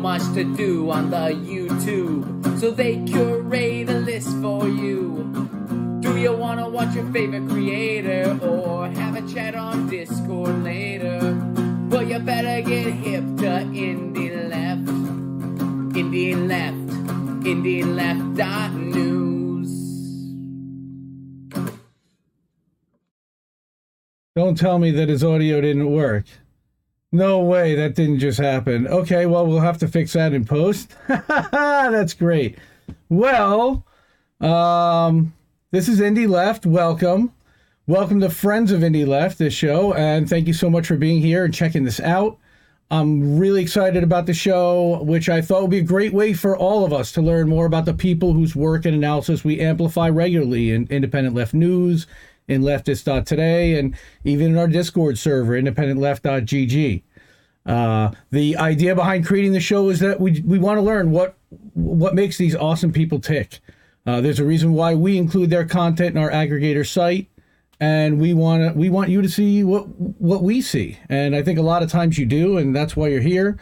Much to do on the YouTube, so they curate a list for you. Do you wanna watch your favorite creator or have a chat on Discord later? Well, you better get hip to Indie Left, Indie Left, Indie Left dot news. Don't tell me that his audio didn't work. No way, that didn't just happen. Okay, well, we'll have to fix that in post. That's great. Well, um, this is Indie Left. Welcome. Welcome to Friends of Indie Left, this show, and thank you so much for being here and checking this out. I'm really excited about the show, which I thought would be a great way for all of us to learn more about the people whose work and analysis we amplify regularly in Independent Left News, in leftist.today, and even in our Discord server, independentleft.gg. Uh, the idea behind creating the show is that we, we want to learn what what makes these awesome people tick. Uh, there's a reason why we include their content in our aggregator site, and we want to we want you to see what what we see. And I think a lot of times you do, and that's why you're here.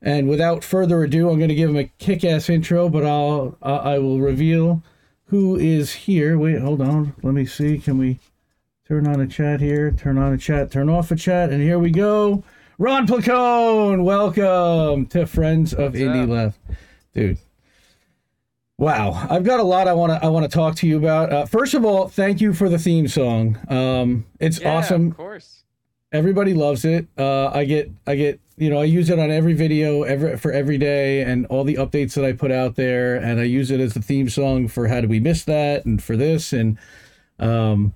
And without further ado, I'm going to give him a kick-ass intro, but I'll uh, I will reveal who is here. Wait, hold on. Let me see. Can we turn on a chat here? Turn on a chat. Turn off a chat. And here we go. Ron Placone, welcome to Friends of What's Indie up? Left, dude. Wow, I've got a lot I want to I want to talk to you about. Uh, first of all, thank you for the theme song. Um, it's Yeah, awesome. Of course. Everybody loves it. Uh, I get I get you know I use it on every video every for every day and all the updates that I put out there, and I use it as the theme song for how do we miss that and for this and um,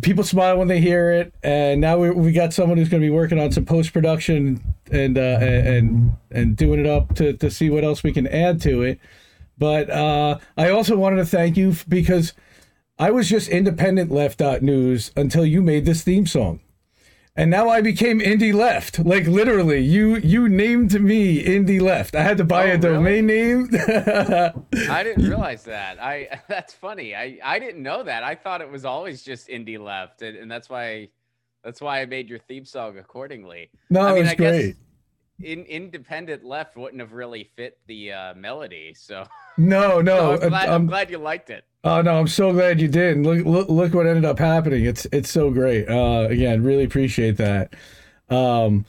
people smile when they hear it. And now we we got someone who's going to be working on some post production and uh, and and doing it up to to see what else we can add to it. But uh, I also wanted to thank you because I was just independent left dot news until you made this theme song. And now I became indie left. Like literally, you you named me indie left. I had to buy Oh, a domain name. I didn't realize that. I that's funny. I I didn't know that. I thought it was always just indie left, and, and that's why that's why I made your theme song accordingly. no, I mean, it's I guess great. in independent left wouldn't have really fit the uh, melody. So, No, no. so I'm, glad, I'm I'm- glad you liked it. Oh no, I'm so glad you did. Look, look, look what ended up happening. It's it's so great. Uh, again, really appreciate that. Um,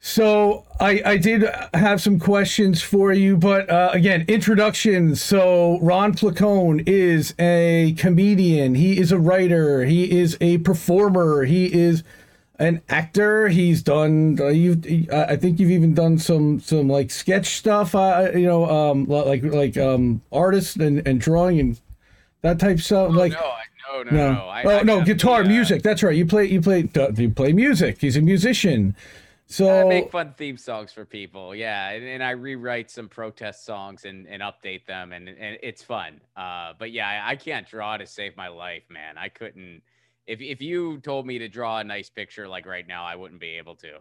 so I I did have some questions for you, but uh, again, introduction. So Ron Placone is a comedian. He is a writer. He is a performer. He is an actor. He's done. Uh, you've. I I think you've even done some some like sketch stuff. Uh, you know, um, like like um, artist and and drawing and that type stuff. like no, I, no, no, no, no. I, oh I no, guitar, uh, music. That's right. You play. You play. You play music. He's a musician. So I make fun theme songs for people, yeah, and, and I rewrite some protest songs and, and update them, and, and it's fun. Uh, but yeah, I, I can't draw to save my life, man. I couldn't. If if you told me to draw a nice picture like right now, I wouldn't be able to.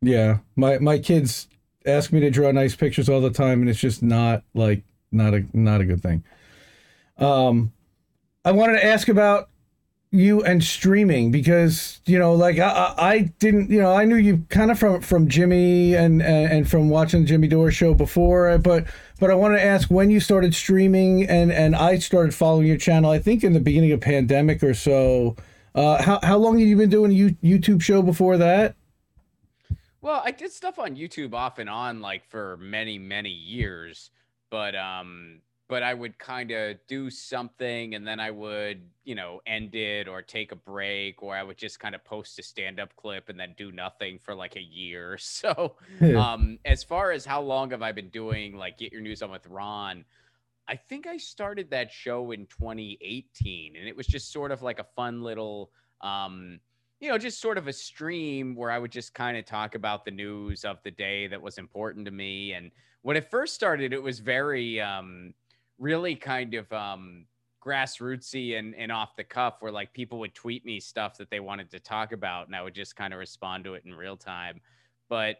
yeah, my my kids ask me to draw nice pictures all the time, and it's just not like not a not a good thing. Um, I wanted to ask about you and streaming because you know like I, I didn't you know I knew you kind of from from Jimmy and, and and from watching the Jimmy Dore show before but but I wanted to ask when you started streaming and and I started following your channel I think in the beginning of pandemic or so uh how how long have you been doing a YouTube show before that? Well, I did stuff on YouTube off and on like for many, many years, but um but I would kind of do something and then I would, you know, end it or take a break or I would just kind of post a stand-up clip and then do nothing for like a year. So, um as far as how long have I been doing like Get Your News On with Ron, I think I started that show in 2018 and it was just sort of like a fun little um you know, just sort of a stream where I would just kind of talk about the news of the day that was important to me. And when it first started, it was very, um, really kind of um, grassrootsy and, and off the cuff, where like people would tweet me stuff that they wanted to talk about, and I would just kind of respond to it in real time. But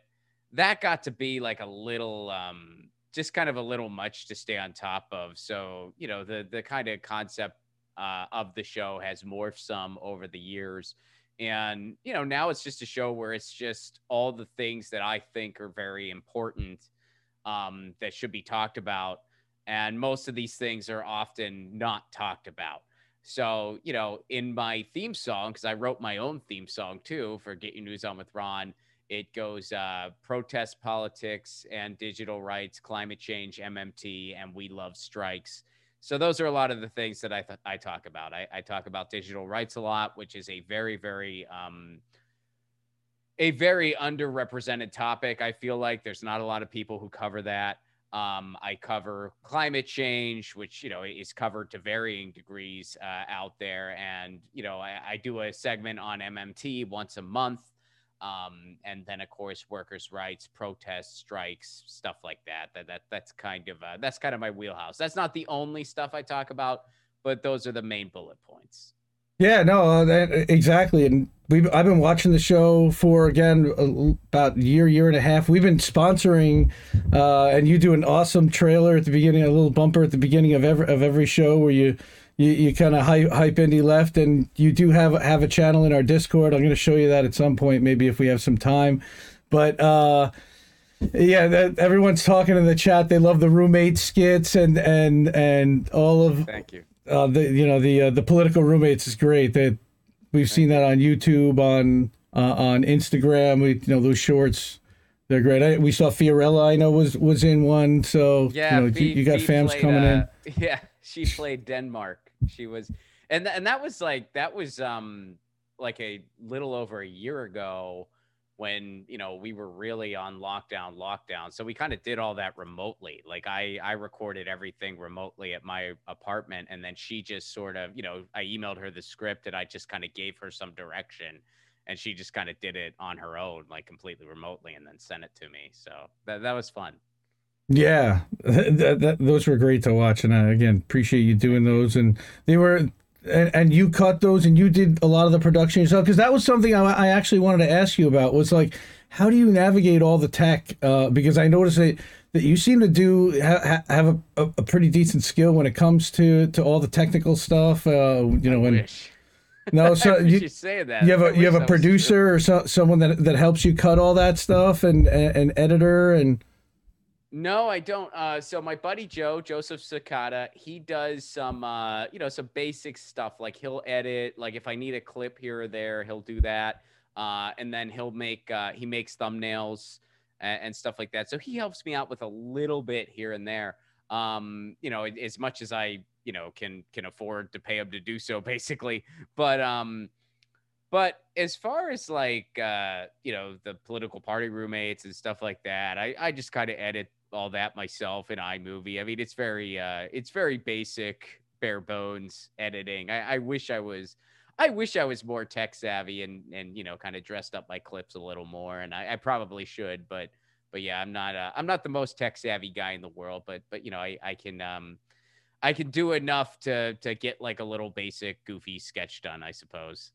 that got to be like a little, um, just kind of a little much to stay on top of. So, you know, the the kind of concept uh, of the show has morphed some over the years and you know now it's just a show where it's just all the things that i think are very important um, that should be talked about. And most of these things are often not talked about. So, you know, in my theme song, because I wrote my own theme song too for Get Your News On with Ron, it goes uh, protest politics and digital rights, climate change, MMT, and we love strikes. So those are a lot of the things that I th- I talk about. I, I, talk about digital rights a lot, which is a very very um, a very underrepresented topic. I feel like there's not a lot of people who cover that. Um, I cover climate change, which you know is covered to varying degrees uh, out there, and you know I, I, do a segment on MMT once a month, um, and then of course workers' rights, protests, strikes, stuff like that. That that that's kind of uh, that's kind of my wheelhouse. That's not the only stuff I talk about, but those are the main bullet points. Yeah, no, uh, that, exactly. And we I've been watching the show for again about a year, year and a half. We've been sponsoring, uh, and you do an awesome trailer at the beginning, a little bumper at the beginning of every of every show where you you, you kind of hype, hype indie left, and you do have have a channel in our Discord. I'm going to show you that at some point, maybe if we have some time. But uh, yeah, that, everyone's talking in the chat. They love the roommate skits and and and all of. Thank you uh, the you know the uh, the political roommates is great. That we've seen that on YouTube, on uh, on Instagram. We you know those shorts, they're great. I, we saw Fiorella. I know was was in one. So yeah, you, know, you, you got fams played, coming in. Yeah, she played Denmark. She was, and and that was like that was um like a little over a year ago when you know we were really on lockdown lockdown. So we kind of did all that remotely. Like i i recorded everything remotely at my apartment and then she just sort of you know i emailed her the script and i just kind of gave her some direction and she just kind of did it on her own like completely remotely and then sent it to me. So that, that was fun. Yeah. That, that, those were great to watch and I, again appreciate you doing those and they were and, and you cut those and you did a lot of the production yourself? Because that was something I, I, actually wanted to ask you about was like how do you navigate all the tech? Uh, because i noticed that, that you seem to do ha, have a, a, pretty decent skill when it comes to to all the technical stuff uh, you know when no so you, you, say that. you have a you have a producer or so, someone that that helps you cut all that stuff and an editor and no, I don't. Uh, so my buddy Joe, Joseph Sakata, he does some, uh, you know, some basic stuff. Like he'll edit, like if I need a clip here or there, he'll do that. Uh, and then he'll make, uh, he makes thumbnails and, and, stuff like that. So he helps me out with a little bit here and there. Um, you know, as much as I, you know, can can afford to pay him to do so, basically. But um, but as far as like uh, you know, the political party roommates and stuff like that, I I just kind of edit all that myself in iMovie. I mean, it's very uh, it's very basic, bare bones editing. I, I wish I was. I wish I was more tech savvy and and you know kind of dressed up my clips a little more, and I, I probably should, but but yeah, I'm not uh, I'm not the most tech savvy guy in the world, but but you know I I can um I can do enough to to get like a little basic goofy sketch done, I suppose.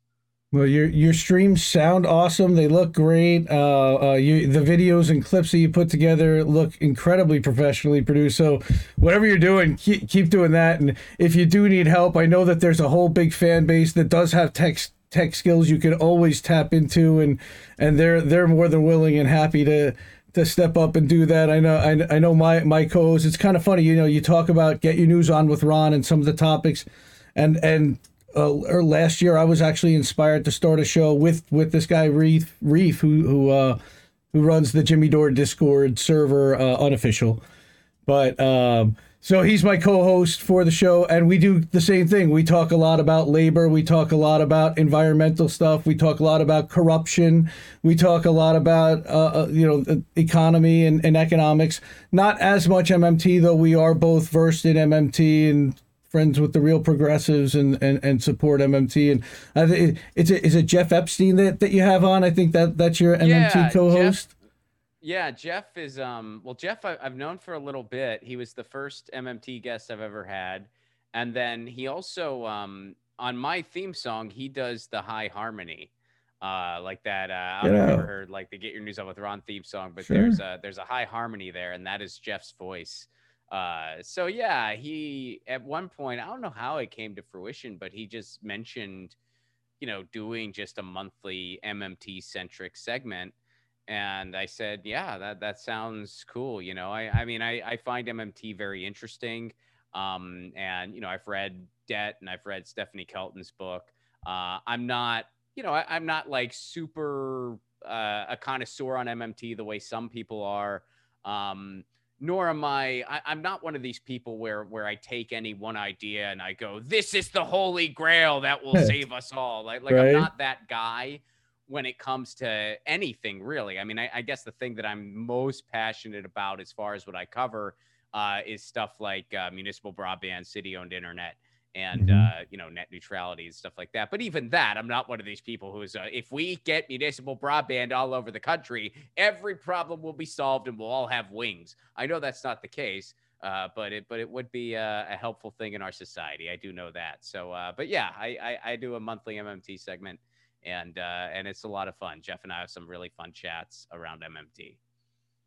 Well, your your streams sound awesome. They look great. Uh, uh, you, the videos and clips that you put together look incredibly professionally produced. So, whatever you're doing, keep, keep doing that. And if you do need help, I know that there's a whole big fan base that does have tech tech skills you can always tap into, and and they're they're more than willing and happy to to step up and do that. I know I, I know my my co-host. It's kind of funny, you know. You talk about get your news on with Ron and some of the topics, and and uh, or last year, I was actually inspired to start a show with with this guy Reef Reef, who who uh, who runs the Jimmy Dore Discord server, uh, unofficial. But um, so he's my co-host for the show, and we do the same thing. We talk a lot about labor. We talk a lot about environmental stuff. We talk a lot about corruption. We talk a lot about uh, uh you know economy and, and economics. Not as much MMT though. We are both versed in MMT and friends with the real progressives and, and, and support MMT. And I think it's a, is it Jeff Epstein that, that you have on? I think that that's your MMT yeah, co-host. Jeff, yeah, Jeff is um well Jeff I, I've known for a little bit. He was the first MMT guest I've ever had, and then he also um on my theme song he does the high harmony. Uh, like that. Uh, I've never heard like the "Get Your News On with Ron" theme song, but sure. there's a there's a high harmony there, and that is Jeff's voice. Uh, so yeah, he at one point I don't know how it came to fruition, but he just mentioned, you know, doing just a monthly MMT centric segment, and I said, "Yeah, that that sounds cool." You know, I I mean, I I find MMT very interesting, um, and you know, I've read Debt and I've read Stephanie Kelton's book. Uh, I'm not, you know, I, am not like super uh, a connoisseur on MMT the way some people are. Um, nor am I, I am not one of these people where where I take any one idea and I go, this is the holy grail that will save us all. Like like right. I'm not that guy when it comes to anything really. I mean, I, I, guess the thing that I'm most passionate about as far as what I cover uh, is stuff like uh, municipal broadband, city-owned internet, and mm-hmm. uh, you know net neutrality and stuff like that. But even that, I'm not one of these people who's uh, if we get municipal broadband all over the country, every problem will be solved and we'll all have wings. I know that's not the case. Uh, but it but it would be a, a, helpful thing in our society. I do know that. So, uh, but yeah, I, I, I do a monthly MMT segment and uh, and it's a lot of fun. Jeff and I have some really fun chats around MMT.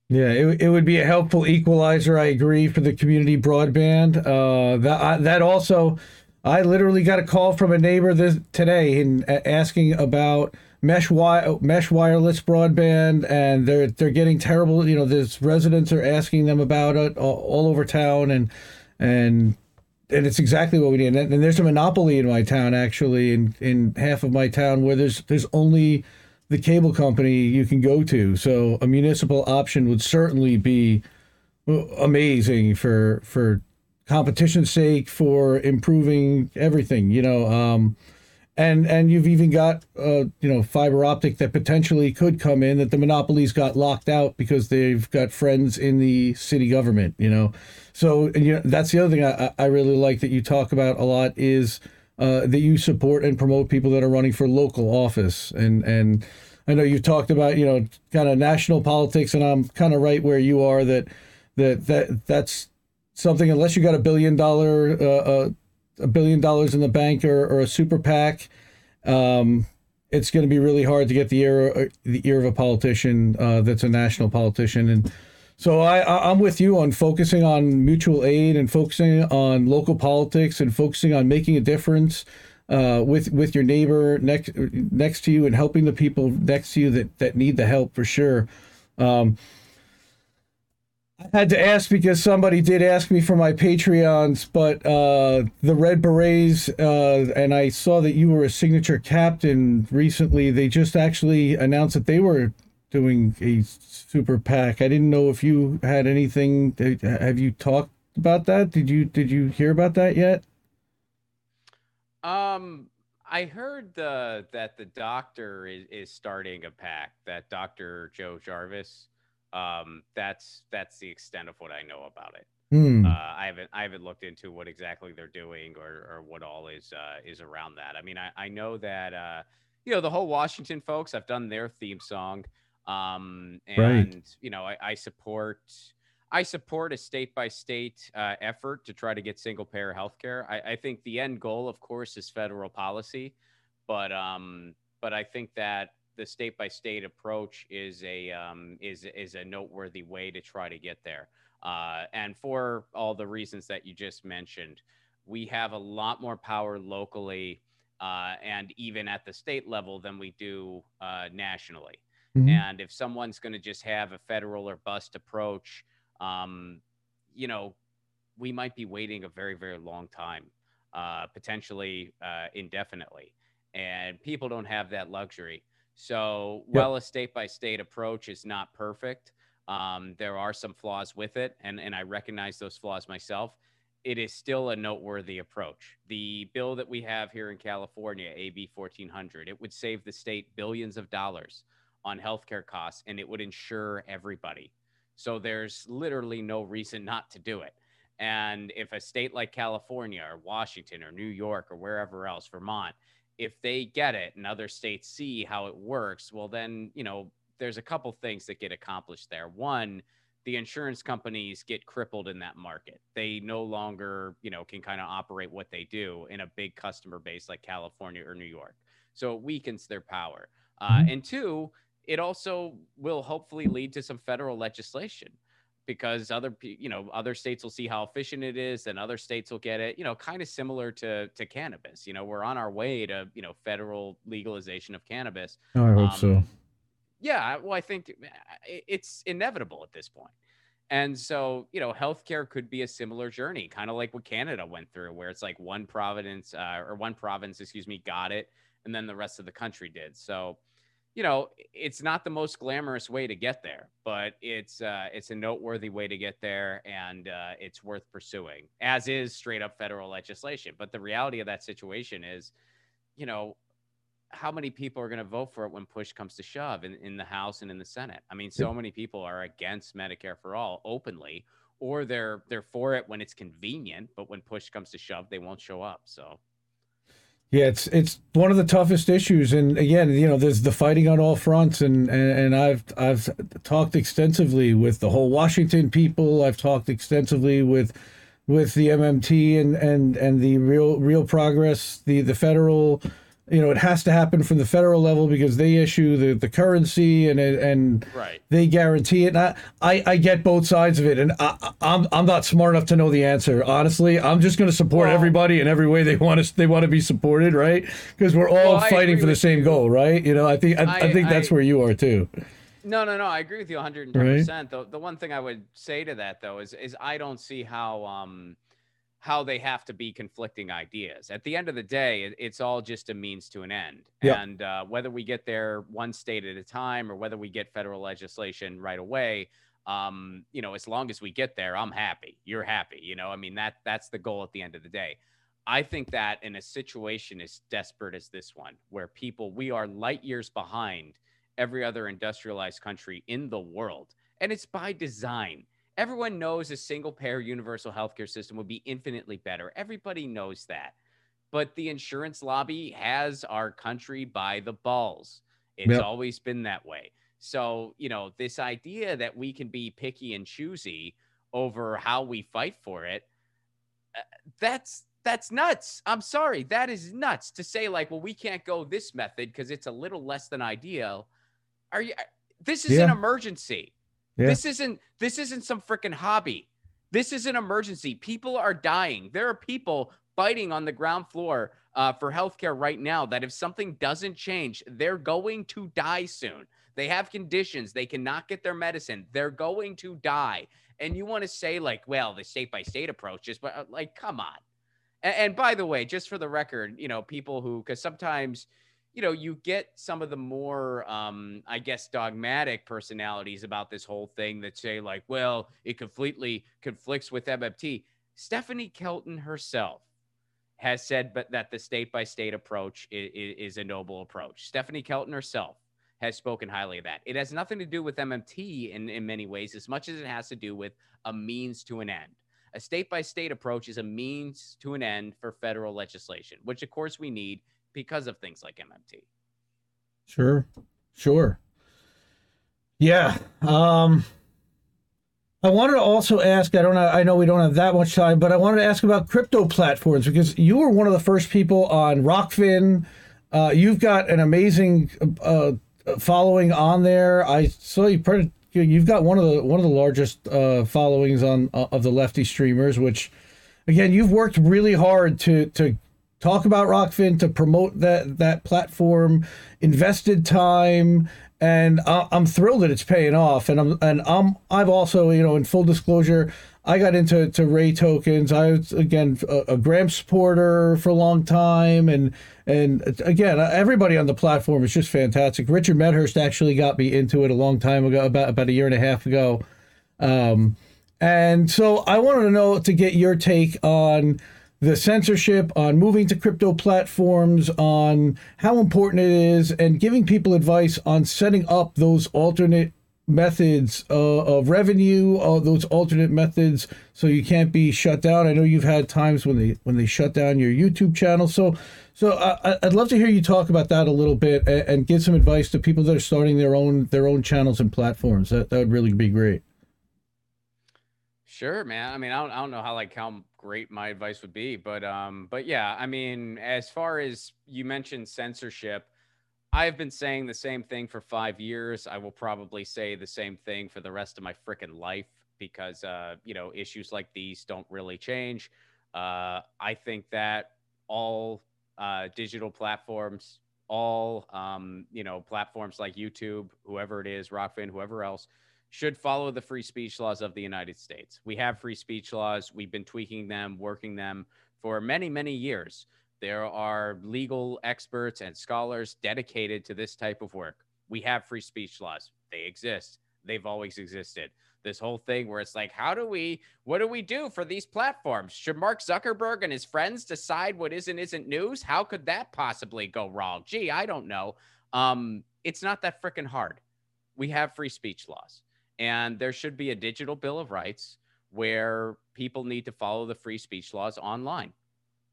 Yeah, it, it would be a helpful equalizer. I agree for the community broadband. Uh, that that also, I literally got a call from a neighbor this today and asking about mesh wi- mesh wireless broadband, and they're they're getting terrible. You know, there's residents are asking them about it all, all over town, and and and it's exactly what we need. And, and, there's a monopoly in my town, actually, in in half of my town, where there's there's only the cable company you can go to. So a municipal option would certainly be amazing for for competition's sake, for improving everything. You know, um, and and you've even got uh, you know fiber optic that potentially could come in that the monopolies got locked out because they've got friends in the city government you know so and you know that's the other thing I, I really like that you talk about a lot is uh, that you support and promote people that are running for local office and and I know you've talked about you know kind of national politics and I'm kind of right where you are that that that that's something unless you got a billion dollar uh, uh a billion dollars in the bank or, or a super PAC, um, it's going to be really hard to get the ear the ear of a politician uh, that's a national politician. And so I, I'm with you on focusing on mutual aid and focusing on local politics and focusing on making a difference. Uh, with with your neighbor next next to you and helping the people next to you that that need the help for sure. Um, I had to ask because somebody did ask me for my Patreons, but uh, the Red Berets, uh, and I saw that you were a signature captain recently. They just actually announced that they were doing a super PAC. I didn't know if you had anything. Have you talked about that? Did you did you hear about that yet? Um, I heard the that the doctor is, is starting a PAC. That Doctor Joe Jarvis um, that's that's the extent of what I know about it. Hmm. Uh, I haven't I haven't looked into what exactly they're doing or, or what all is uh, is around that. I mean, I, I know that uh, you know the whole Washington folks. I've done their theme song, um, and right. you know I, I, support I support a state by state effort to try to get single payer healthcare. I, I think the end goal, of course, is federal policy, but um, but I think that the state by state approach is a um, is is a noteworthy way to try to get there. Uh, and for all the reasons that you just mentioned, we have a lot more power locally uh, and even at the state level than we do uh, nationally. Mm-hmm. And if someone's going to just have a federal or bust approach, um, you know, we might be waiting a very very long time, uh, potentially uh, indefinitely. And people don't have that luxury. So, while a state by state approach is not perfect, um, there are some flaws with it, and, and I recognize those flaws myself. It is still a noteworthy approach. The bill that we have here in California, AB 1400, it would save the state billions of dollars on healthcare costs, and it would insure everybody. So, there's literally no reason not to do it. And if a state like California or Washington or New York or wherever else, Vermont, if they get it and other states see how it works, well, then, you know, there's a couple things that get accomplished there. One, the insurance companies get crippled in that market. They no longer, you know, can kind of operate what they do in a big customer base like California or New York. So it weakens their power. Uh, mm-hmm. and two, it also will hopefully lead to some federal legislation because other you know other states will see how efficient it is and other states will get it you know kind of similar to to cannabis you know we're on our way to you know federal legalization of cannabis oh, i hope um, so yeah, well, I think it's inevitable at this. And so, you know, healthcare could be a similar journey, kind of like what Canada went through, where it's like one province uh, or one province, excuse me, got it, and then the rest of the country did. So, you know, it's not the most glamorous way to get there, but it's uh, it's a noteworthy way to get there, and uh, it's worth pursuing, as is straight up federal legislation. But the reality of that situation is, you know, how many people are going to vote for it when push comes to shove in, in the House and in the Senate? I mean, so many people are against Medicare for all openly, or they're they're for it when it's convenient, but when push comes to shove, they won't show up. So yeah, it's it's one of the toughest issues, and again, you know, there's the fighting on all fronts, and, and and I've I've talked extensively with the whole Washington people. I've talked extensively with with the MMT and and and the real real progress, the the federal you know it has to happen from the federal level because they issue the, the currency and and right. they guarantee it. And I, I, I get both sides of it, and I, am I'm, I'm not smart enough to know the answer. Honestly, I'm just going to support well, everybody in every way they want to they want to be supported, right? Because we're all well, fighting for the same you. goal, right? You know, I think I, I, I think that's where you are too. No, no, no. I agree with you 110. Right? percent The the one thing I would say to that though is is I don't see how um how they have to be conflicting ideas. At the end of the day, it, it's all just a means to an end. Yep. And uh, whether we get there one state at a time or whether we get federal legislation right away, um, you know, as long as we get there, I'm happy. You're happy. You know, I mean that that's the goal at the end of the day. I think that in a situation as desperate as this one, where people we are light years behind every other industrialized country in the world, and it's by design Everyone knows a single payer universal healthcare system would be infinitely better. Everybody knows that. But the insurance lobby has our country by the balls. It's yep. always been that way. So, you know, this idea that we can be picky and choosy over how we fight for it, uh, that's that's nuts. I'm sorry. That is nuts to say like, well, we can't go this method because it's a little less than ideal. Are you this is yeah. an emergency. Yeah. This isn't this isn't some freaking hobby. This is an emergency. People are dying. There are people fighting on the ground floor uh, for healthcare right now that if something doesn't change, they're going to die soon. They have conditions. They cannot get their medicine. They're going to die. And you want to say, like, well, the state by state approach is, but uh, like, come on. And, and by the way, just for the record, you know, people who, because sometimes, you know, you get some of the more, um, I guess, dogmatic personalities about this whole thing that say, like, well, it completely conflicts with MMT. Stephanie Kelton herself has said but that the state by state approach is, is, a noble approach. Stephanie Kelton herself has spoken highly of that. It has nothing to do with MMT in, in many ways, as much as it has to do with a means to an end. A state by state approach is a means to an end for federal legislation, which of course we need because of things like MMT. Sure, sure. Yeah. Um, I wanted to also ask. I don't know. I know we don't have that much time, but I wanted to ask about crypto platforms because you were one of the first people on Rokfin. Uh, you've got an amazing uh, following on there. I saw you. Pretty, you've got one of the one of the largest uh, followings on uh, of the lefty streamers, which again you've worked really hard to to talk about Rokfin to promote that that platform, invested time, and I'm thrilled that it's paying off. And I'm and I'm I've also you know in full disclosure, I got into to Ray tokens. I was again a, a supporter for a long time, and and again everybody on the platform is just fantastic. Richard Medhurst actually got me into it a long time ago, about about a year and a half ago. Um, and so I wanted to know to get your take on the censorship, on moving to crypto platforms, on how important it is, and giving people advice on setting up those alternate methods uh, of revenue, uh, those alternate methods, so you can't be shut down. I know you've had times when they when they shut down your YouTube channel. So, so uh, I'd love to hear you talk about that a little bit and, and give some advice to people that are starting their own their own channels and platforms. That that would really be great. Sure, man. I mean, I don't, I don't know how like how great my advice would be, but um, but yeah, I mean, as far as you mentioned censorship, I've been saying the same thing for five years. I will probably say the same thing for the rest of my freaking life because uh, you know, issues like these don't really change. Uh, I think that all uh, digital platforms all um, you know platforms like YouTube, whoever it is, Rokfin, whoever else, should follow the free speech laws of the United States. We have free speech laws. We've been tweaking them, working them for many, many years. There are legal experts and scholars dedicated to this type of work. We have free speech laws. They exist. They've always existed. This whole thing where it's like, how do we, what do we do for these platforms? Should Mark Zuckerberg and his friends decide what is and isn't news? How could that possibly go wrong? Gee, I don't know. Um, it's not that freaking hard. We have free speech laws, and there should be a digital bill of rights where people need to follow the free speech laws online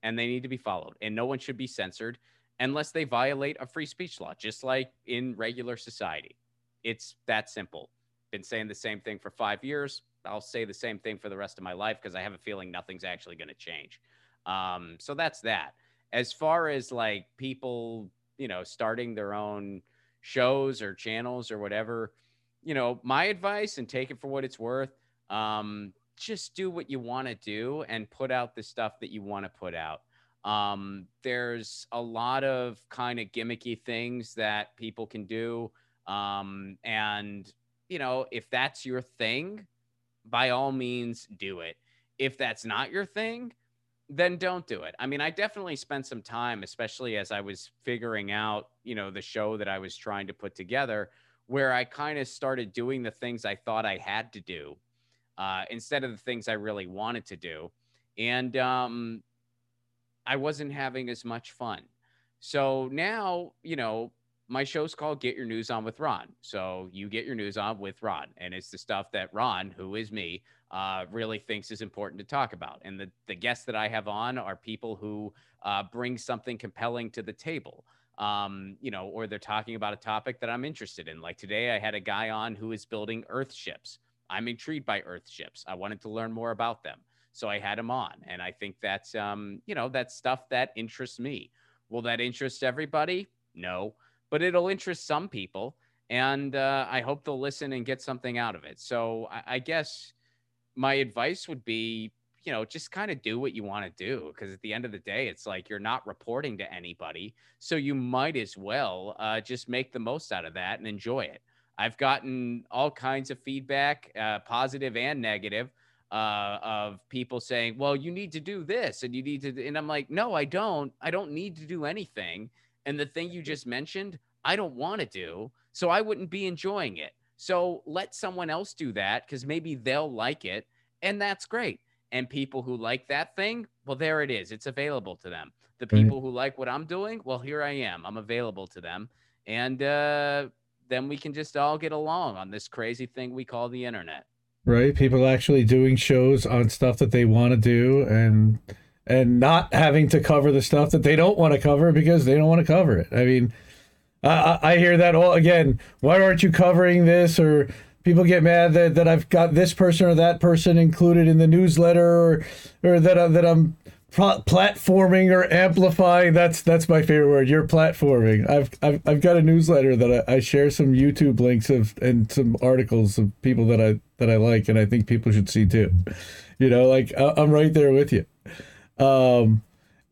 and they need to be followed. And no one should be censored unless they violate a free speech law, just like in regular society. It's that simple. Been saying the same thing for five years. I'll say the same thing for the rest of my life because I have a feeling nothing's actually going to change. Um, so that's that. As far as like people, you know, starting their own shows or channels or whatever, you know, my advice and take it for what it's worth. Um, just do what you want to do and put out the stuff that you want to put out. Um, there's a lot of kind of gimmicky things that people can do. Um, and, you know, if that's your thing, by all means, do it. If that's not your thing, then don't do it. I mean, I definitely spent some time, especially as I was figuring out, you know, the show that I was trying to put together, where I kind of started doing the things I thought I had to do uh, instead of the things I really wanted to do. And um, I wasn't having as much fun. So now, you know, my show's called Get Your News On with Ron. So you get your news on with Ron. And it's the stuff that Ron, who is me, uh, really thinks is important to talk about. And the, the guests that I have on are people who uh, bring something compelling to the table. Um, you know, or they're talking about a topic that I'm interested in. Like today, I had a guy on who is building Earth ships. I'm intrigued by Earth ships. I wanted to learn more about them. So I had him on. And I think that's, um, you know, that's stuff that interests me. Will that interest everybody? No, but it'll interest some people. And uh, I hope they'll listen and get something out of it. So I, I guess my advice would be, you know, just kind of do what you want to do. Because at the end of the day, it's like you're not reporting to anybody. So you might as well uh, just make the most out of that and enjoy it. I've gotten all kinds of feedback, uh, positive and negative, uh, of people saying, "Well, you need to do this, and you need to," and I'm like, "No, I don't. I don't need to do anything." And the thing you just mentioned, I don't want to do, so I wouldn't be enjoying it. So let someone else do that because maybe they'll like it, and that's great. And people who like that thing, well, there it is. It's available to them. The people who like what I'm doing, well, here I am. I'm available to them, and uh, then we can just all get along on this crazy thing we call the internet. Right? People actually doing shows on stuff that they want to do and and not having to cover the stuff that they don't want to cover because they don't want to cover it. I mean, I, I hear that all again. Why aren't you covering this? Or people get mad that, that I've got this person or that person included in the newsletter, or or that I, that I'm platforming or amplifying. That's that's my favorite word. You're platforming. I've i've, I've got a newsletter that I, I, share some youtube links of and some articles of people that i that i like and i think people should see too. You know like i'm right there with you. Um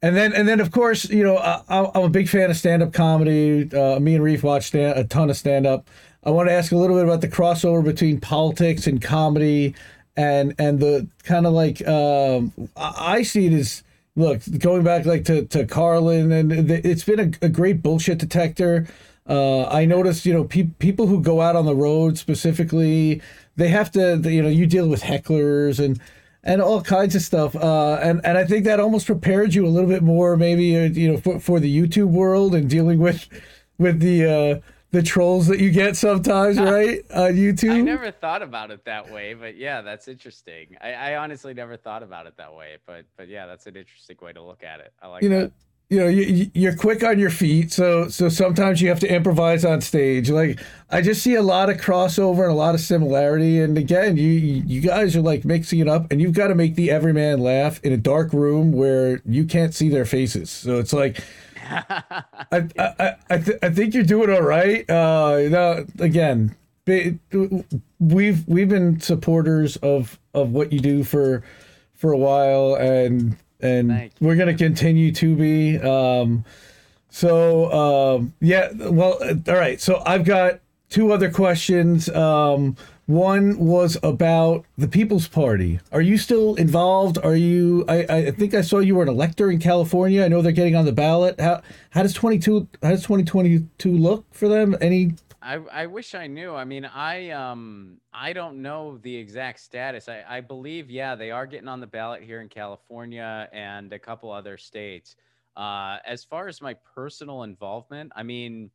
and then and then of course you know I, i'm a big fan of stand-up comedy. Uh, me and reef watch stand, a ton of stand-up i want to ask a little bit about the crossover between politics and comedy and and the kind of like um, I see it as look, going back like to, to Carlin, and it's been a, a great bullshit detector. Uh, I noticed, you know, pe- people who go out on the road specifically, they have to, you know, you deal with hecklers and and all kinds of stuff. Uh, and and I think that almost prepared you a little bit more, maybe, uh, you know, for, for the YouTube world and dealing with with the uh, the trolls that you get sometimes, right? On YouTube. I never thought about it that way, but yeah, that's interesting. I, I, honestly never thought about it that way, but but yeah, that's an interesting way to look at it. I like you know. That. You know, you, you're quick on your feet, so so sometimes you have to improvise on stage. Like I just see a lot of crossover and a lot of similarity. And again, you you guys are like mixing it up, and you've got to make the everyman laugh in a dark room where you can't see their faces. So it's like I I I, th- I, think you're doing all right. Uh, now, again, we've we've been supporters of of what you do for for a while, and and we're gonna continue to be. Um, So um, yeah, well, all right. So I've got two other questions. Um, one was about the People's Party. Are you still involved? Are you? I, I think I saw you were an elector in California. I know they're getting on the ballot. How how does twenty two how does twenty twenty two look for them? Any? I, I wish I knew. I mean, I um I don't know the exact status. I, I believe yeah they are getting on the ballot here in California and a couple other states. Uh, as far as my personal involvement, I mean,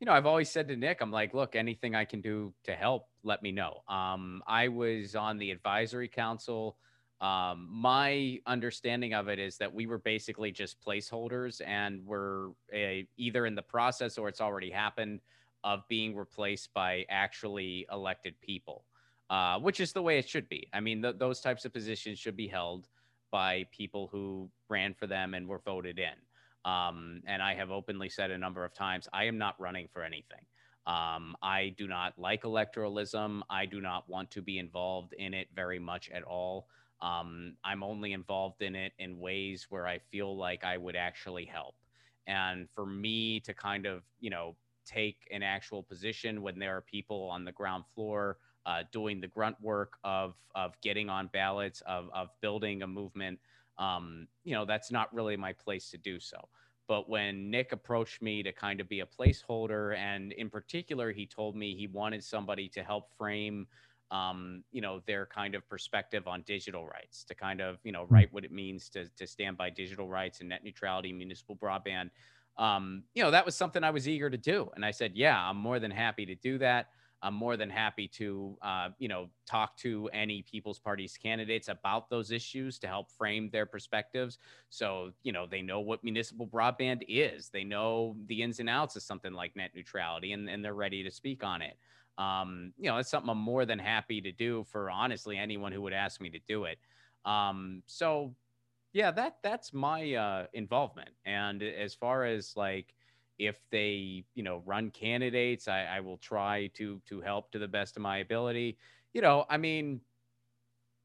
you know, I've always said to Nick, I'm like, look, anything I can do to help, let me know. Um, I was on the advisory council. Um, my understanding of it is that we were basically just placeholders and we're a, either in the process or it's already happened of being replaced by actually elected people, uh, which is the way it should be. I mean, th- those types of positions should be held by people who ran for them and were voted in. Um, and I have openly said a number of times, I am not running for anything. Um, I do not like electoralism. I do not want to be involved in it very much at all. Um, I'm only involved in it in ways where I feel like I would actually help. And for me to kind of, you know, take an actual position when there are people on the ground floor uh, doing the grunt work of of getting on ballots, of of building a movement, um, you know, that's not really my place to do so. But when Nick approached me to kind of be a placeholder, and in particular, he told me he wanted somebody to help frame, um, you know, their kind of perspective on digital rights, to kind of, you know, write what it means to, to stand by digital rights and net neutrality, municipal broadband. Um, you know, that was something I was eager to do. And I said, yeah, I'm more than happy to do that. I'm more than happy to, uh, you know, talk to any People's Party's candidates about those issues to help frame their perspectives. So, you know, they know what municipal broadband is. They know the ins and outs of something like net neutrality, and, and they're ready to speak on it. Um, you know, it's something I'm more than happy to do for honestly anyone who would ask me to do it. Um, so, yeah, that that's my uh, involvement. And as far as like if they you know run candidates I, I will try to to help to the best of my ability you know i mean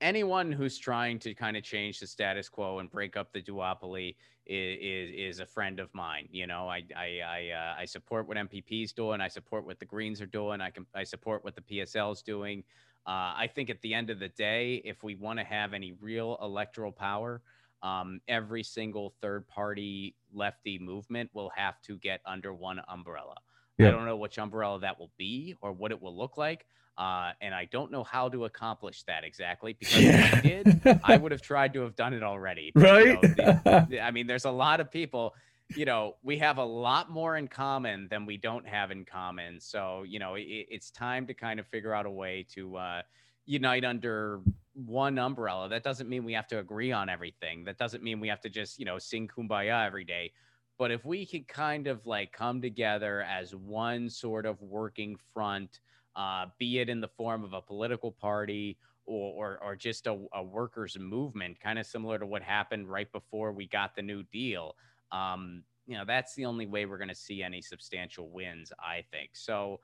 anyone who's trying to kind of change the status quo and break up the duopoly is, is, is a friend of mine. You know, I I I, uh, I support what MPP's doing. I support what the Greens are doing. I can I support what the PSL is doing. Uh, I think at the end of the day, if we want to have any real electoral power, um, every single third party lefty movement will have to get under one umbrella. Yeah. I don't know which umbrella that will be or what it will look like. Uh, and I don't know how to accomplish that exactly because if I did, I would have tried to have done it already. But, right. You know, the, the, I mean, there's a lot of people, you know, we have a lot more in common than we don't have in common. So, you know, it, it's time to kind of figure out a way to, uh, unite under one umbrella. That doesn't mean we have to agree on everything. That doesn't mean we have to just, you know, sing kumbaya every day. But if we can kind of like come together as one sort of working front, uh, be it in the form of a political party or, or, or just a, a workers' movement, kind of similar to what happened right before we got the New Deal, um, you know, that's the only way we're going to see any substantial wins, I think. So,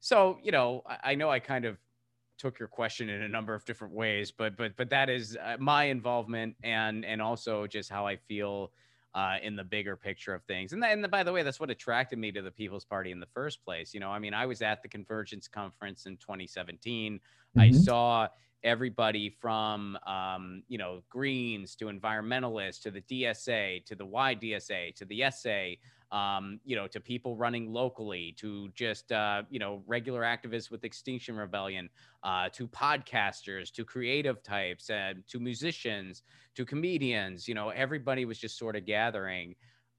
so you know, I, I know I kind of took your question in a number of different ways, but but but that is uh, my involvement and and also just how I feel uh, in the bigger picture of things. And, and by the way, that's what attracted me to the People's Party in the first place. You know, I mean, I was at the Convergence Conference in 2017. Mm-hmm. I saw everybody from um, you know Greens to environmentalists to the DSA to the YDSA to the SA um, you know, to people running locally, to just, uh, you know, regular activists with Extinction Rebellion, uh, to podcasters, to creative types, uh, to musicians, to comedians. You know, everybody was just sort of gathering,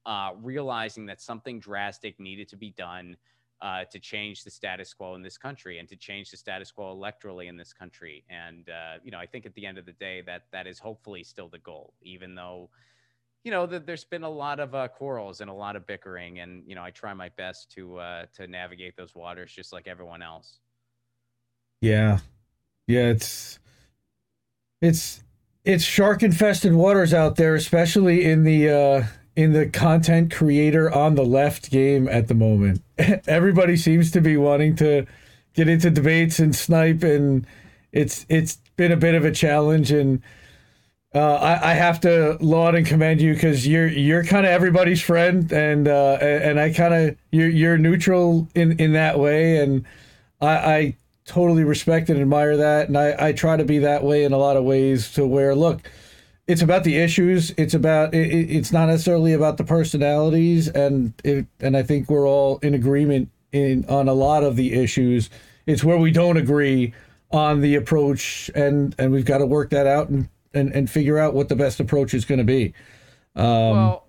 uh, realizing that something drastic needed to be done. Uh, to change the status quo in this country and to change the status quo electorally in this country. And uh, you know, I think at the end of the day, that that is hopefully still the goal, even though you know, that there's been a lot of uh, quarrels and a lot of bickering, and you know, I try my best to uh, to navigate those waters just like everyone else. Yeah, yeah, it's it's it's shark infested waters out there, especially in the uh, in the content creator on the left game at the moment. Everybody seems to be wanting to get into debates and snipe, and it's it's been a bit of a challenge and uh, I, I have to laud and commend you because you're you're kind of everybody's friend, and uh, and I kind of you're you're neutral in in that way, and I, I totally respect and admire that, and I I try to be that way in a lot of ways. To where look, it's about the issues. It's about it, it's not necessarily about the personalities, and it, and I think we're all in agreement in on a lot of the issues. It's where we don't agree on the approach, and and we've got to work that out and and, and figure out what the best approach is going to be. Um, well,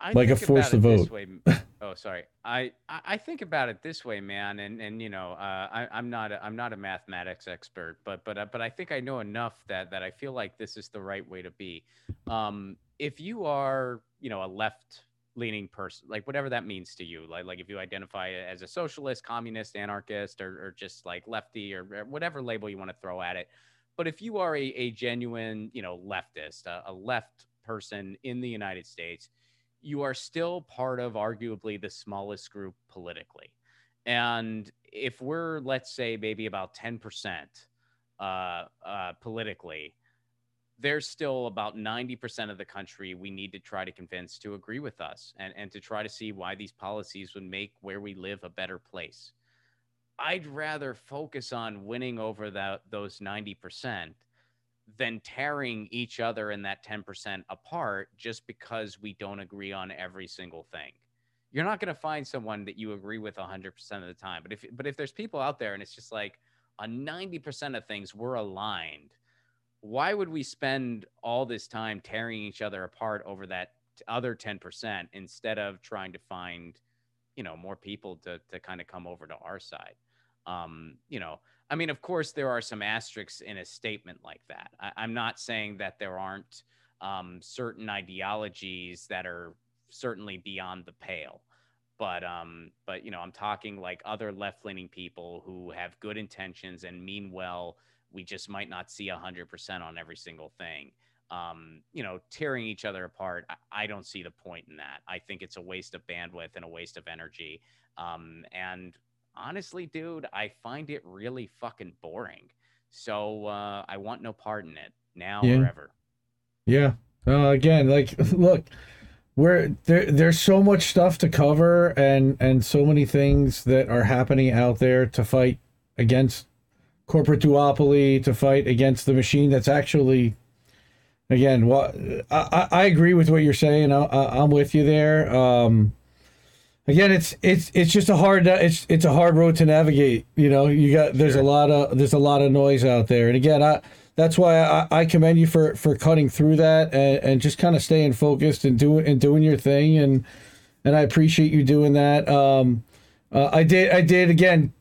I like a force to vote. Way, oh, sorry. I, I think about it this way, man, and and you know, uh, I, I'm not a, I'm not a mathematics expert, but but uh, but I think I know enough that that I feel like this is the right way to be. Um, if you are, you know, a left leaning person, like whatever that means to you, like like if you identify as a socialist, communist, anarchist, or, or just like lefty, or, or whatever label you want to throw at it, but if you are a, a genuine, you know, leftist, a, a left person in the United States, you are still part of arguably the smallest group politically. And if we're, let's say, maybe about 10% uh, uh, politically, there's still about 90% of the country we need to try to convince to agree with us and, and to try to see why these policies would make where we live a better place. I'd rather focus on winning over that those 90% than tearing each other in that 10% apart just because we don't agree on every single thing. You're not going to find someone that you agree with 100% of the time. But if but if there's people out there and it's just like on 90% of things we're aligned, why would we spend all this time tearing each other apart over that other 10% instead of trying to find, you know, more people to to kind of come over to our side? Um, you know, I mean, of course, there are some asterisks in a statement like that. I, am not saying that there aren't um, certain ideologies that are certainly beyond the pale, but um, but you know, I'm talking like other left-leaning people who have good intentions and mean well. We just might not see hundred percent on every single thing. Um, you know, tearing each other apart. I, I, don't see the point in that. I think it's a waste of bandwidth and a waste of energy. Um, and honestly, dude, I find it really fucking boring. So uh, I want no part in it now yeah. or ever. Yeah. Uh, again, like, look, we're there. There's so much stuff to cover, and and so many things that are happening out there to fight against corporate duopoly, to fight against the machine that's actually. Again, what I, I agree with what you're saying. I, I, I'm with you there. Um, again it's it's it's just a hard it's it's a hard road to navigate you know you got there's sure. a lot of there's a lot of noise out there and again i that's why i, I commend you for for cutting through that and, and just kind of staying focused and doing and doing your thing and and i appreciate you doing that um uh, I did. I did again.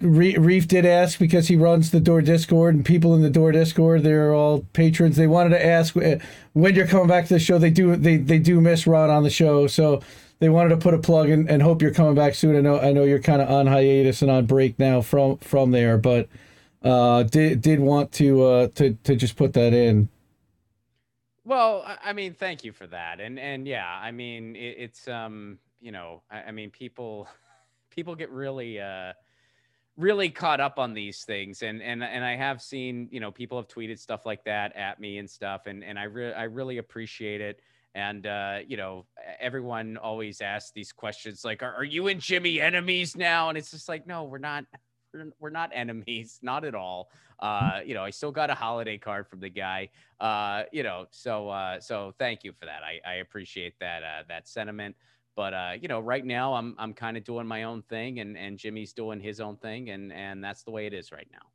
Reef did ask because he runs the Dore Discord, and people in the Dore Discord, they're all patrons. They wanted to ask uh, when you're coming back to the show. They do. They they do miss Ron on the show, so they wanted to put a plug in and hope you're coming back soon. I know I know you're kind of on hiatus and on break now from from there, but uh, did did want to uh, to to just put that in. Well, I mean, thank you for that, and and yeah, I mean, it, it's um, you know, I, I, mean, people people get really uh really caught up on these things and and and I have seen you know people have tweeted stuff like that at me and stuff and and I really I really appreciate it and uh, you know, everyone always asks these questions like, are, "Are you and Jimmy enemies now?" And it's just like, no, we're not. We're, not enemies, not at all. Uh, you know, I still got a holiday card from the guy. Uh, you know, so uh, so thank you for that. I, I appreciate that uh, that sentiment. But uh, you know, right now I'm I'm kind of doing my own thing, and and Jimmy's doing his own thing, and and that's the way it is right now.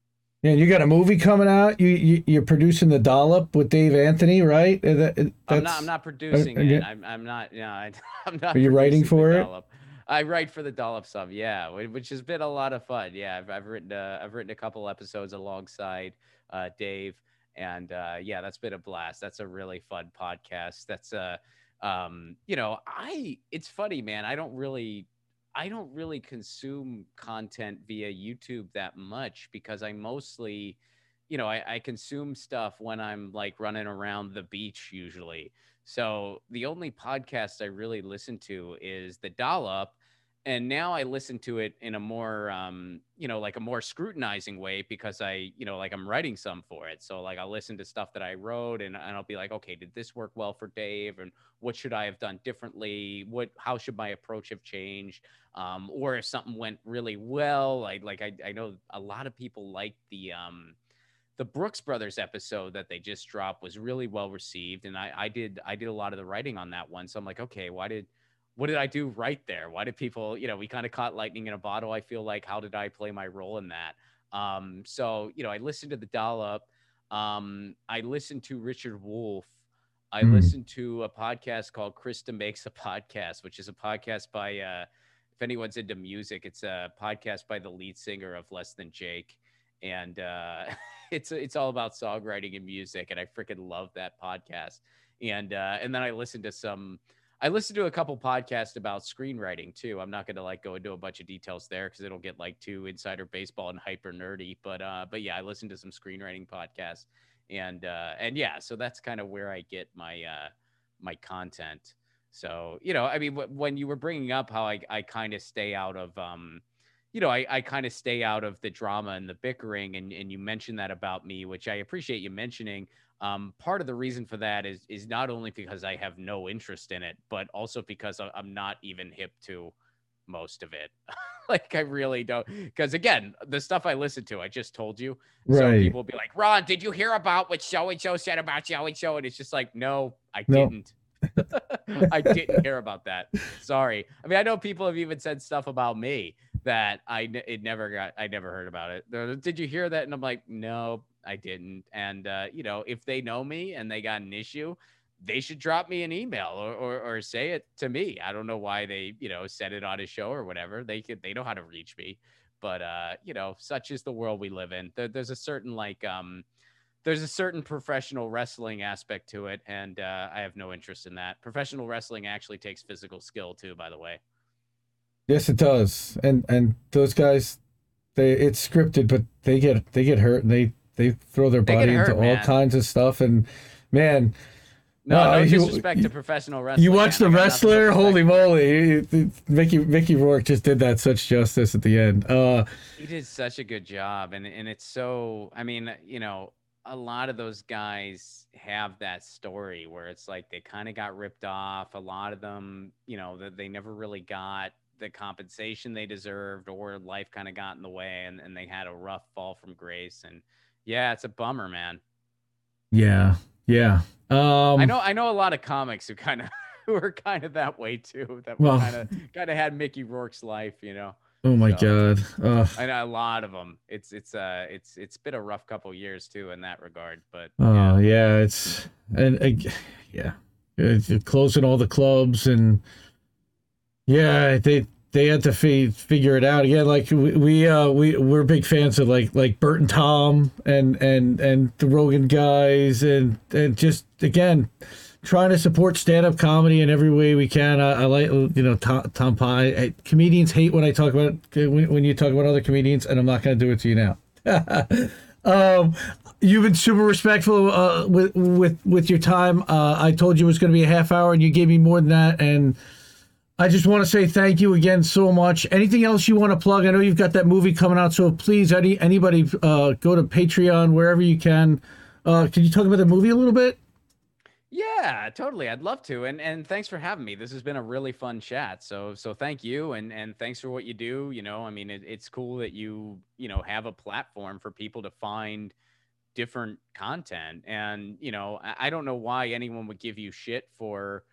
Yeah, you got a movie coming out. You, you are producing the Dollop with Dave Anthony, right? That, I'm not. I'm not producing uh, it. I'm, I'm not. Yeah, I, am not. Are you writing for it? Dollop. I write for the Dollop sub. Yeah, which has been a lot of fun. Yeah, I've, I've written. Uh, I've written a couple episodes alongside uh, Dave, and uh, yeah, that's been a blast. That's a really fun podcast. That's uh, um, you know, I. It's funny, man. I don't really I don't really consume content via YouTube that much because I mostly, you know, I, I, consume stuff when I'm like running around the beach usually. So the only podcast I really listen to is The Dollop. And now I listen to it in a more, um, you know, like a more scrutinizing way because I, you know, like I'm writing some for it. So like I'll listen to stuff that I wrote and, and I'll be like, okay, did this work well for Dave? And what should I have done differently? What, how should my approach have changed? Um, or if something went really well, like, like I, I know a lot of people like the, um, the Brooks Brothers episode that they just dropped was really well received. And I, I did, I did a lot of the writing on that one. So I'm like, okay, why did, what did I do right there? Why did people, you know, we kind of caught lightning in a bottle. I feel like, how did I play my role in that? Um, so, you know, I listened to the dollop. Um, I listened to Richard Wolff. I mm. listened to a podcast called Chris DeMakes a Podcast, which is a podcast by, uh, if anyone's into music, it's a podcast by the lead singer of Less Than Jake. And uh, it's, it's all about songwriting and music. And I freaking love that podcast. And, uh, and then I listened to some, I listened to a couple podcasts about screenwriting too. I'm not going to like go into a bunch of details there because it'll get like too insider baseball and hyper nerdy. But uh, but yeah, I listened to some screenwriting podcasts, and uh, and yeah, so that's kind of where I get my uh, my content. So you know, I mean, w- when you were bringing up how I I kind of stay out of um, you know, I, I kind of stay out of the drama and the bickering, and and you mentioned that about me, which I appreciate you mentioning. Um, part of the reason for that is is not only because I have no interest in it, but also because I'm not even hip to most of it. like I really don't because again, the stuff I listen to, I just told you. Right. So people will be like, Ron, did you hear about what so and so said about so and so? And it's just like, no, I no. didn't. I didn't hear about that. Sorry. I mean, I know people have even said stuff about me that I it never got I never heard about it. Did you hear that? And I'm like, no, I didn't. And uh, you know, if they know me and they got an issue, they should drop me an email or, or, or say it to me. I don't know why they, you know, said it on a show or whatever. They could, they know how to reach me, but uh, you know, such is the world we live in. There, there's a certain like, um, there's a certain professional wrestling aspect to it, and uh, I have no interest in that. Professional wrestling actually takes physical skill too, by the way. Yes, it does, and and those guys, they it's scripted, but they get they get hurt and they they throw their body hurt, into man. all kinds of stuff. And man, no, uh, no disrespect you, to professional wrestling. You watch the wrestler? Holy moly! Mickey Mickey Rourke just did that such justice at the end. Uh, he did such a good job, and and it's so. I mean, you know, a lot of those guys have that story where it's like they kind of got ripped off. A lot of them, you know, that they never really got the compensation they deserved, or life kind of got in the way, and, and they had a rough fall from grace. And yeah, it's a bummer, man. Yeah, yeah. Um, I know. I know a lot of comics who kind of who are kind of that way too. That well, kind of kind of had Mickey Rourke's life, you know. Oh my so, god! Ugh. I know a lot of them. It's it's uh it's it's been a rough couple years too in that regard. But oh yeah, yeah it's and uh, yeah, it's closing all the clubs and yeah, they they had to fi- figure it out again. Like we we uh, we we're big fans of like like Bert and Tom and and and the Rogan guys and and just again trying to support stand up comedy in every way we can. I, I like you know Tom, Tom Pie. I, comedians hate when I talk about when, when you talk about other comedians, and I'm not going to do it to you now. um, you've been super respectful uh, with with with your time. Uh, I told you it was going to be a half hour, and you gave me more than that, and I just want to say thank you again so much. Anything else you want to plug? I know you've got that movie coming out, so please, any anybody, uh, go to Patreon wherever you can. Uh, can you talk about the movie a little bit? Yeah, totally. I'd love to. And and thanks for having me. This has been a really fun chat. So so thank you and and thanks for what you do. You know, I mean, it, it's cool that you you know have a platform for people to find different content. And you know, I, I don't know why anyone would give you shit for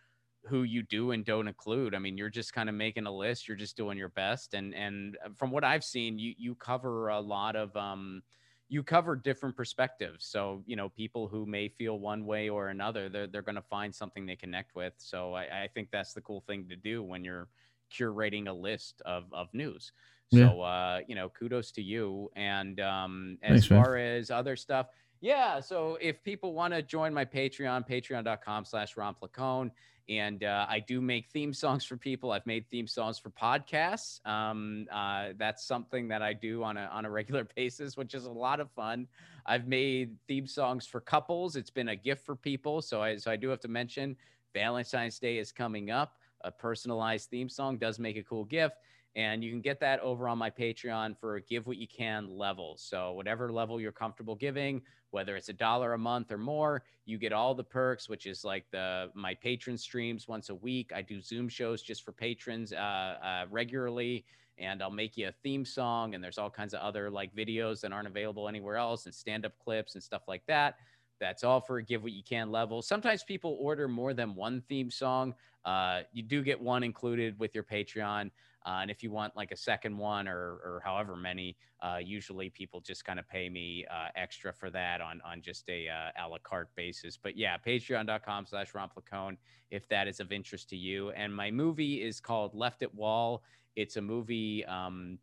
who you do and don't include. I mean, you're just kind of making a list. You're just doing your best. And and uh, from what I've seen, you you cover a lot of um, you cover different perspectives. So you know, people who may feel one way or another, they're they're going to find something they connect with. So I, I think that's the cool thing to do when you're curating a list of of news. Yeah. So uh, you know, kudos to you. And um, as Thanks, far man. as other stuff. Yeah, so if people want to join my Patreon, patreon.com slash Ron Placone, and uh, I do make theme songs for people. I've made theme songs for podcasts. Um, uh, that's something that I do on a on a regular basis, which is a lot of fun. I've made theme songs for couples. It's been a gift for people. So I so I do have to mention Valentine's Day is coming up. A personalized theme song does make a cool gift. And you can get that over on my Patreon for give what you can level. So, whatever level you're comfortable giving, whether it's a dollar a month or more, you get all the perks, which is like the my patron streams once a week. I do Zoom shows just for patrons uh, uh, regularly, and I'll make you a theme song. And there's all kinds of other like videos that aren't available anywhere else, and stand up clips and stuff like that. That's all for a give what you can level. Sometimes people order more than one theme song. Uh, you do get one included with your Patreon. Uh, and if you want like a second one or, or however many, uh, usually people just kind of pay me uh, extra for that on, on just a uh, a la carte basis. But yeah, patreon.com slash RonPlacone if that is of interest to you. And my movie is called Left at Wall. It's a movie. Um,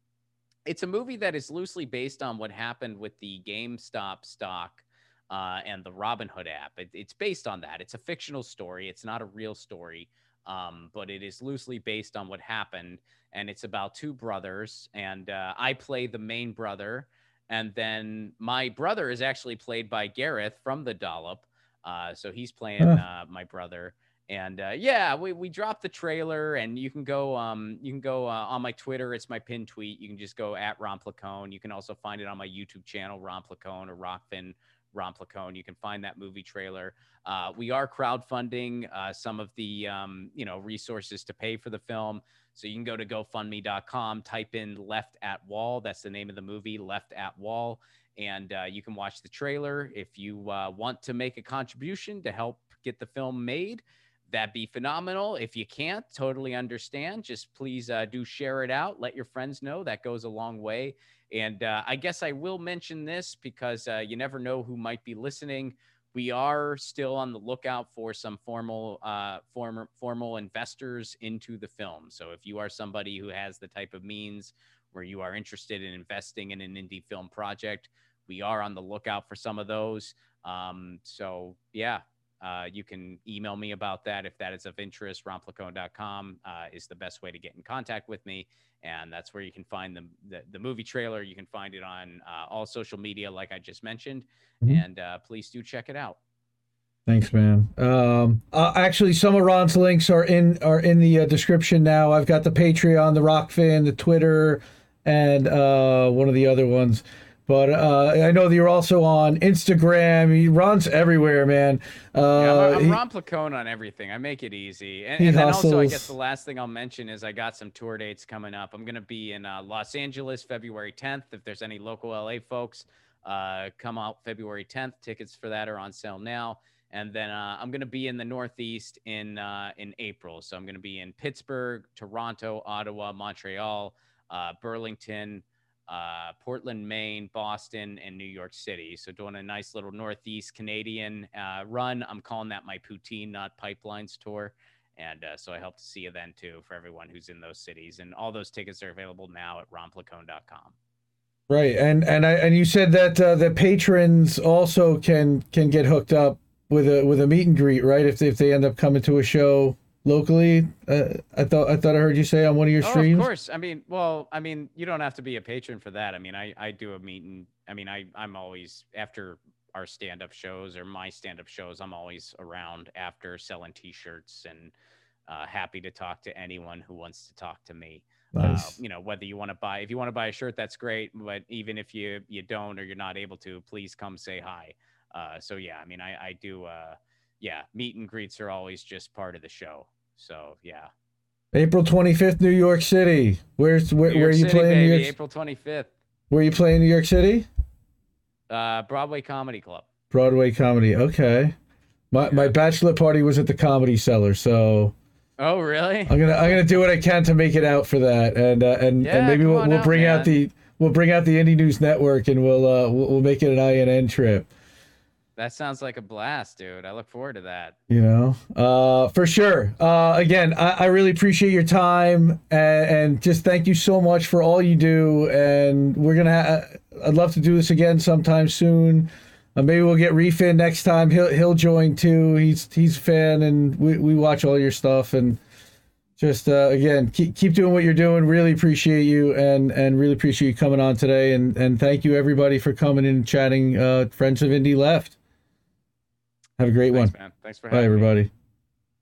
it's a movie that is loosely based on what happened with the GameStop stock uh, and the Robinhood app. It, it's based on that. It's a fictional story. It's not a real story, um, but it is loosely based on what happened. And it's about two brothers, and uh, I play the main brother. And then my brother is actually played by Gareth from the Dollop. Uh, so he's playing uh, my brother. And uh, yeah, we, we dropped the trailer, and you can go um you can go uh, on my Twitter. It's my pin tweet. You can just go at RonPlacone. You can also find it on my YouTube channel, RonPlacone or Rokfin RonPlacone. You can find that movie trailer. Uh, we are crowdfunding uh, some of the um, you know resources to pay for the film. So you can go to GoFundMe.com, type in "Left at Wall." That's the name of the movie, "Left at Wall," and uh, you can watch the trailer. If you uh, want to make a contribution to help get the film made, that'd be phenomenal. If you can't, totally understand. Just please uh, do share it out. Let your friends know. That goes a long way. And uh, I guess I will mention this because uh, you never know who might be listening. We are still on the lookout for some formal, uh, former, formal investors into the film. So if you are somebody who has the type of means where you are interested in investing in an indie film project, we are on the lookout for some of those. Um, so yeah, uh, you can email me about that if that is of interest. RonPlacone.com uh, is the best way to get in contact with me. And that's where you can find the, the, the movie trailer. You can find it on uh, all social media, like I just mentioned. Mm-hmm. And uh, please do check it out. Thanks, man. Um, uh, actually, some of Ron's links are in are in the uh, description now. I've got the Patreon, the Rokfin, the Twitter, and one of the other ones. But uh, I know that you're also on Instagram. He runs everywhere, man. Uh, yeah, I'm, I'm RonPlacone on everything. I make it easy. And, and then also, I guess the last thing I'll mention is I got some tour dates coming up. I'm going to be in uh, Los Angeles February 10th. If there's any local LA folks, uh, come out February 10th. Tickets for that are on sale now. And then uh, I'm going to be in the Northeast in uh, in April. So I'm going to be in Pittsburgh, Toronto, Ottawa, Montreal, Burlington uh, Portland, Maine, Boston, and New York City. So doing a nice little Northeast Canadian uh, run. I'm calling that my poutine, not pipelines tour. And uh, so I hope to see you then too for everyone who's in those cities. And all those tickets are available now at ronplacone.com. Right, and and I and you said that uh, the patrons also can can get hooked up with a with a meet and greet, right? If if they end up coming to a show locally? Uh, I thought I thought I heard you say on one of your streams. Oh, of course. I mean, well, I mean, you don't have to be a patron for that. I mean, I I do a meeting. I mean, I I'm always after our stand up shows or my stand up shows. I'm always around after selling T-shirts and uh, happy to talk to anyone who wants to talk to me. Uh, nice. Uh, you know, whether you want to buy, if you want to buy a shirt, that's great. But even if you you don't or you're not able to, please come say hi. Uh, so yeah, I mean, I I do. Uh, yeah, meet and greets are always just part of the show. So yeah. April 25th, New York City. Where's where, where are you City, playing? Baby, New York... April 25th. Where are you playing? New York City? Uh, Broadway Comedy Club. Broadway Comedy. Okay. My yeah. my bachelor party was at the Comedy Cellar, so. Oh really? I'm gonna I'm gonna do what I can to make it out for that, and uh, and yeah, and maybe we'll, we'll out, bring man. out the we'll bring out the Indie News Network, and we'll uh we'll, we'll make it an INN trip. That sounds like a blast, dude. I look forward to that. You know, uh, for sure. Uh, again, I, I, really appreciate your time and, and, just thank you so much for all you do. And we're gonna. Ha- I'd love to do this again sometime soon. Uh, maybe we'll get Refin next time. He'll he'll join too. He's he's a fan, and we, we watch all your stuff. And just uh, again, keep keep doing what you're doing. Really appreciate you, and and really appreciate you coming on today. And and thank you everybody for coming in and chatting. Uh, Friends of Indie Left. Have a great Thanks, one. Man. Thanks for Bye, everybody. Me.